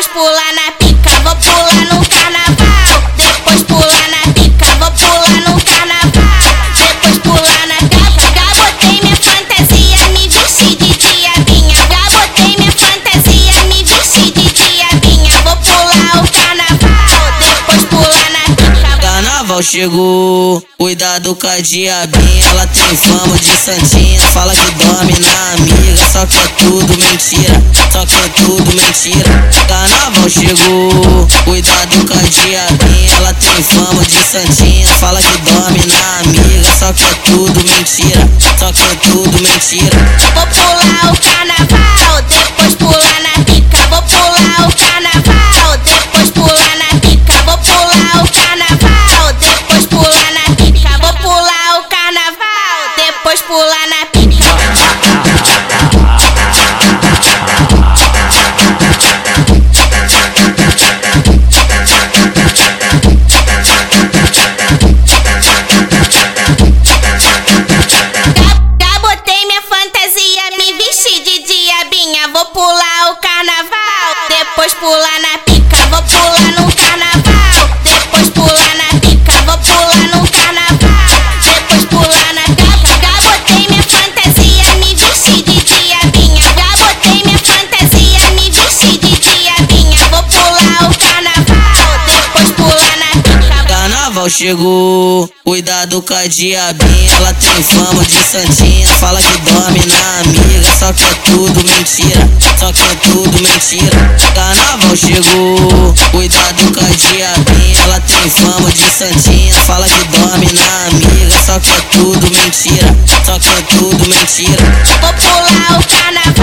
depois pular na Carnaval chegou, cuidado com a diabinha. Ela tem fama de santinha, fala que dorme na amiga. Só que é tudo mentira, só que é tudo mentira. Carnaval chegou, cuidado com a diabinha. Ela tem fama de santinha, fala que dorme na amiga. Só que é tudo mentira, só que é tudo mentira. Vou pular o carnaval, bulan Carnaval chegou, cuidado com a diabinha. Ela tem fama de santinha, fala que dorme na amiga. Só que é tudo mentira, só que é tudo mentira. Carnaval chegou, cuidado com a diabinha. Ela tem fama de santinha, fala que dorme na amiga. Só que é tudo mentira, só que é tudo mentira. Vou pular o carnaval.